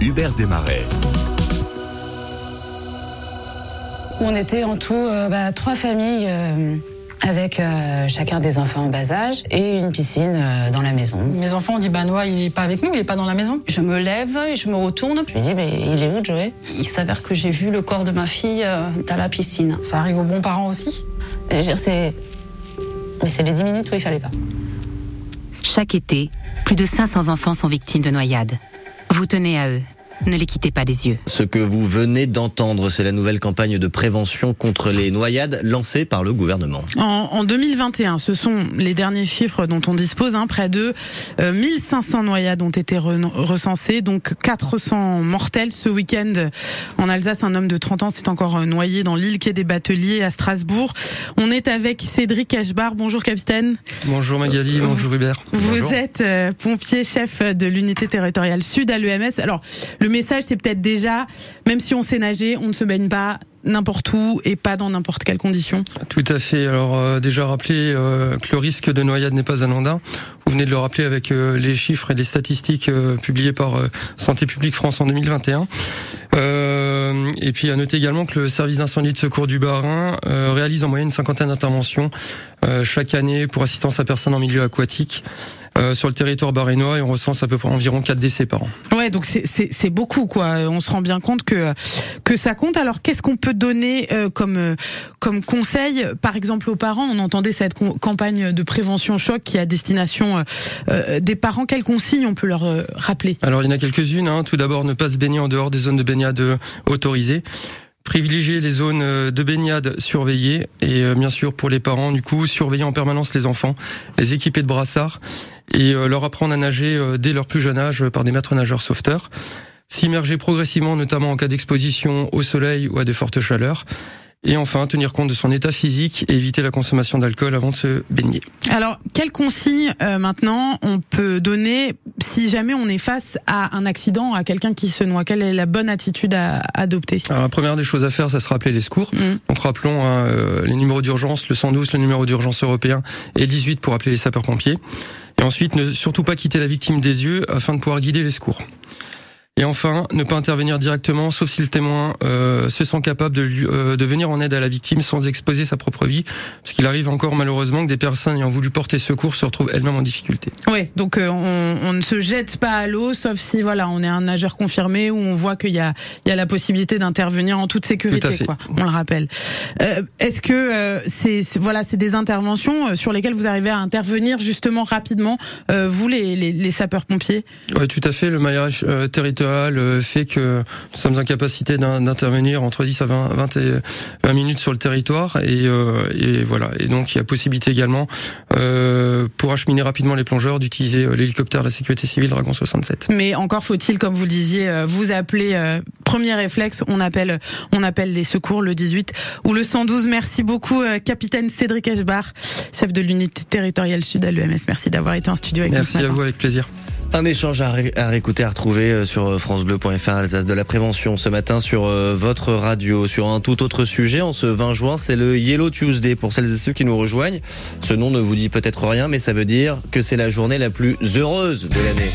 Hubert Desmarais. On était en tout euh, bah, trois familles euh, avec euh, chacun des enfants en bas âge et une piscine euh, dans la maison. Mes enfants ont dit bah Noah il est pas avec nous, il est pas dans la maison. Je me lève et je me retourne. Je lui dis mais il est où Joey? Il s'avère que j'ai vu le corps de ma fille euh, dans la piscine. Ça arrive aux bons parents aussi. Je veux dire, c'est mais c'est les 10 minutes où il fallait pas. Chaque été, plus de 500 enfants sont victimes de noyades. Vous tenez à eux. Ne les quittez pas des yeux. Ce que vous venez d'entendre, c'est la nouvelle campagne de prévention contre les noyades lancée par le gouvernement. En, en 2021, ce sont les derniers chiffres dont on dispose. Hein, près de euh, 1500 noyades ont été re- recensées, donc 400 mortels ce week-end. En Alsace, un homme de 30 ans s'est encore euh, noyé dans l'île quai des Bateliers à Strasbourg. On est avec Cédric Ashbar. Bonjour capitaine. Bonjour Magali, bonjour Hubert. Vous êtes euh, pompier chef de l'unité territoriale sud à l'EMS. Alors, le message, c'est peut-être déjà, même si on sait nager, on ne se baigne pas n'importe où et pas dans n'importe quelle condition. Tout à fait. Alors euh, déjà rappeler euh, que le risque de noyade n'est pas anodin. Vous venez de le rappeler avec euh, les chiffres et les statistiques euh, publiées par euh, Santé publique France en 2021. Euh, et puis à noter également que le service d'incendie de secours du Bas-Rhin euh, réalise en moyenne une cinquantaine d'interventions euh, chaque année pour assistance à personnes en milieu aquatique euh, sur le territoire barénois et on recense à peu près environ 4 décès par an. Ouais, donc c'est beaucoup quoi. On se rend bien compte que que ça compte. Alors qu'est-ce qu'on peut donner euh, comme euh, comme conseil, par exemple aux parents On entendait cette campagne de prévention choc qui est à destination euh, des parents. Quelles consignes on peut leur rappeler? Alors il y en a quelques-unes. Hein. Tout d'abord, ne pas se baigner en dehors des zones de baignade autorisées. Privilégier les zones de baignade surveillées et bien sûr pour les parents du coup surveiller en permanence les enfants, les équiper de brassards et leur apprendre à nager dès leur plus jeune âge par des maîtres nageurs sauveteurs. S'immerger progressivement notamment en cas d'exposition au soleil ou à de fortes chaleurs. Et enfin, tenir compte de son état physique et éviter la consommation d'alcool avant de se baigner. Alors quelles consignes euh, maintenant on peut donner si jamais on est face à un accident, à quelqu'un qui se noie? Quelle est la bonne attitude à adopter? Alors la première des choses à faire, ça se rappeler les secours. Mhm. Donc rappelons hein, euh, les numéros d'urgence, le 112, le numéro d'urgence européen et le 18 pour appeler les sapeurs-pompiers. Et ensuite, ne surtout pas quitter la victime des yeux afin de pouvoir guider les secours. Et enfin, ne pas intervenir directement, sauf si le témoin euh, se sent capable de, lui- euh, de venir en aide à la victime sans exposer sa propre vie, parce qu'il arrive encore malheureusement que des personnes ayant voulu porter secours se retrouvent elles-mêmes en difficulté. Oui, donc euh, on, on ne se jette pas à l'eau, sauf si voilà, on est un nageur confirmé ou on voit qu'il y a, il y a la possibilité d'intervenir en toute Tout à sécurité. fait. Quoi, on le rappelle. Euh, Est-ce que euh, c'est voilà, c'est des interventions euh, sur lesquelles vous arrivez à intervenir justement rapidement, euh, vous les, les, les sapeurs pompiers Oui, tout à fait. Le maillage euh, territorial euh, fait que nous sommes en capacité d'in- d'intervenir entre 10 à 20, 20, et 20 minutes sur le territoire. Et, euh, et voilà. Et donc, il y a possibilité également, euh, pour acheminer rapidement les plongeurs, d'utiliser l'hélicoptère de la sécurité civile Dragon 67. Mais encore faut-il, comme vous le disiez, vous appeler premier réflexe, on appelle, on appelle les secours le 18 ou le 112. Merci beaucoup, capitaine Cédric Ashbar, chef de l'unité territoriale sud à l'EMS. Merci d'avoir été en studio avec nous Merci à vous, avec plaisir. Un échange à, ré- à réécouter, à retrouver euh, sur euh, francebleu.fr Alsace de la prévention ce matin sur euh, votre radio. Sur un tout autre sujet, en ce 20 juin, c'est le Yellow Tuesday. Pour celles et ceux qui nous rejoignent, ce nom ne vous dit peut-être rien, mais ça veut dire que c'est la journée la plus heureuse de l'année.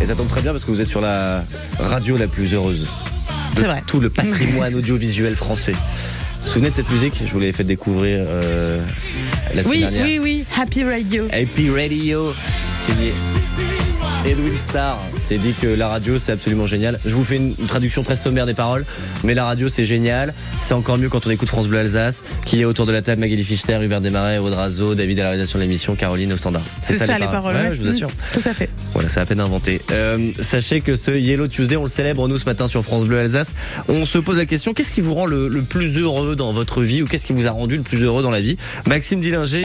Et ça tombe très bien parce que vous êtes sur la radio la plus heureuse. de C'est vrai. Tout le patrimoine audiovisuel français. Vous vous souvenez de cette musique? Je vous l'avais fait découvrir euh, la semaine Oui, dernière. oui, oui, Happy Radio. Happy Radio, signé Edwin Starr. C'est dit que la radio c'est absolument génial. Je vous fais une, une traduction très sommaire des paroles, mais la radio c'est génial. C'est encore mieux quand on écoute France Bleu Alsace, qui est autour de la table Magali Fichter, Hubert Desmarais, Aude Razo, David à la réalisation de l'émission, Caroline au standard. C'est ça, les paroles. Ouais, ouais. je vous assure. Mm, Tout à fait. Voilà, c'est à peine inventé. Euh, sachez que ce Yellow Tuesday, on le célèbre nous ce matin sur France Bleu Alsace. On se pose la question, qu'est-ce qui vous rend le, le plus heureux dans votre vie ou qu'est-ce qui vous a rendu le plus heureux dans la vie? Maxime Dillinger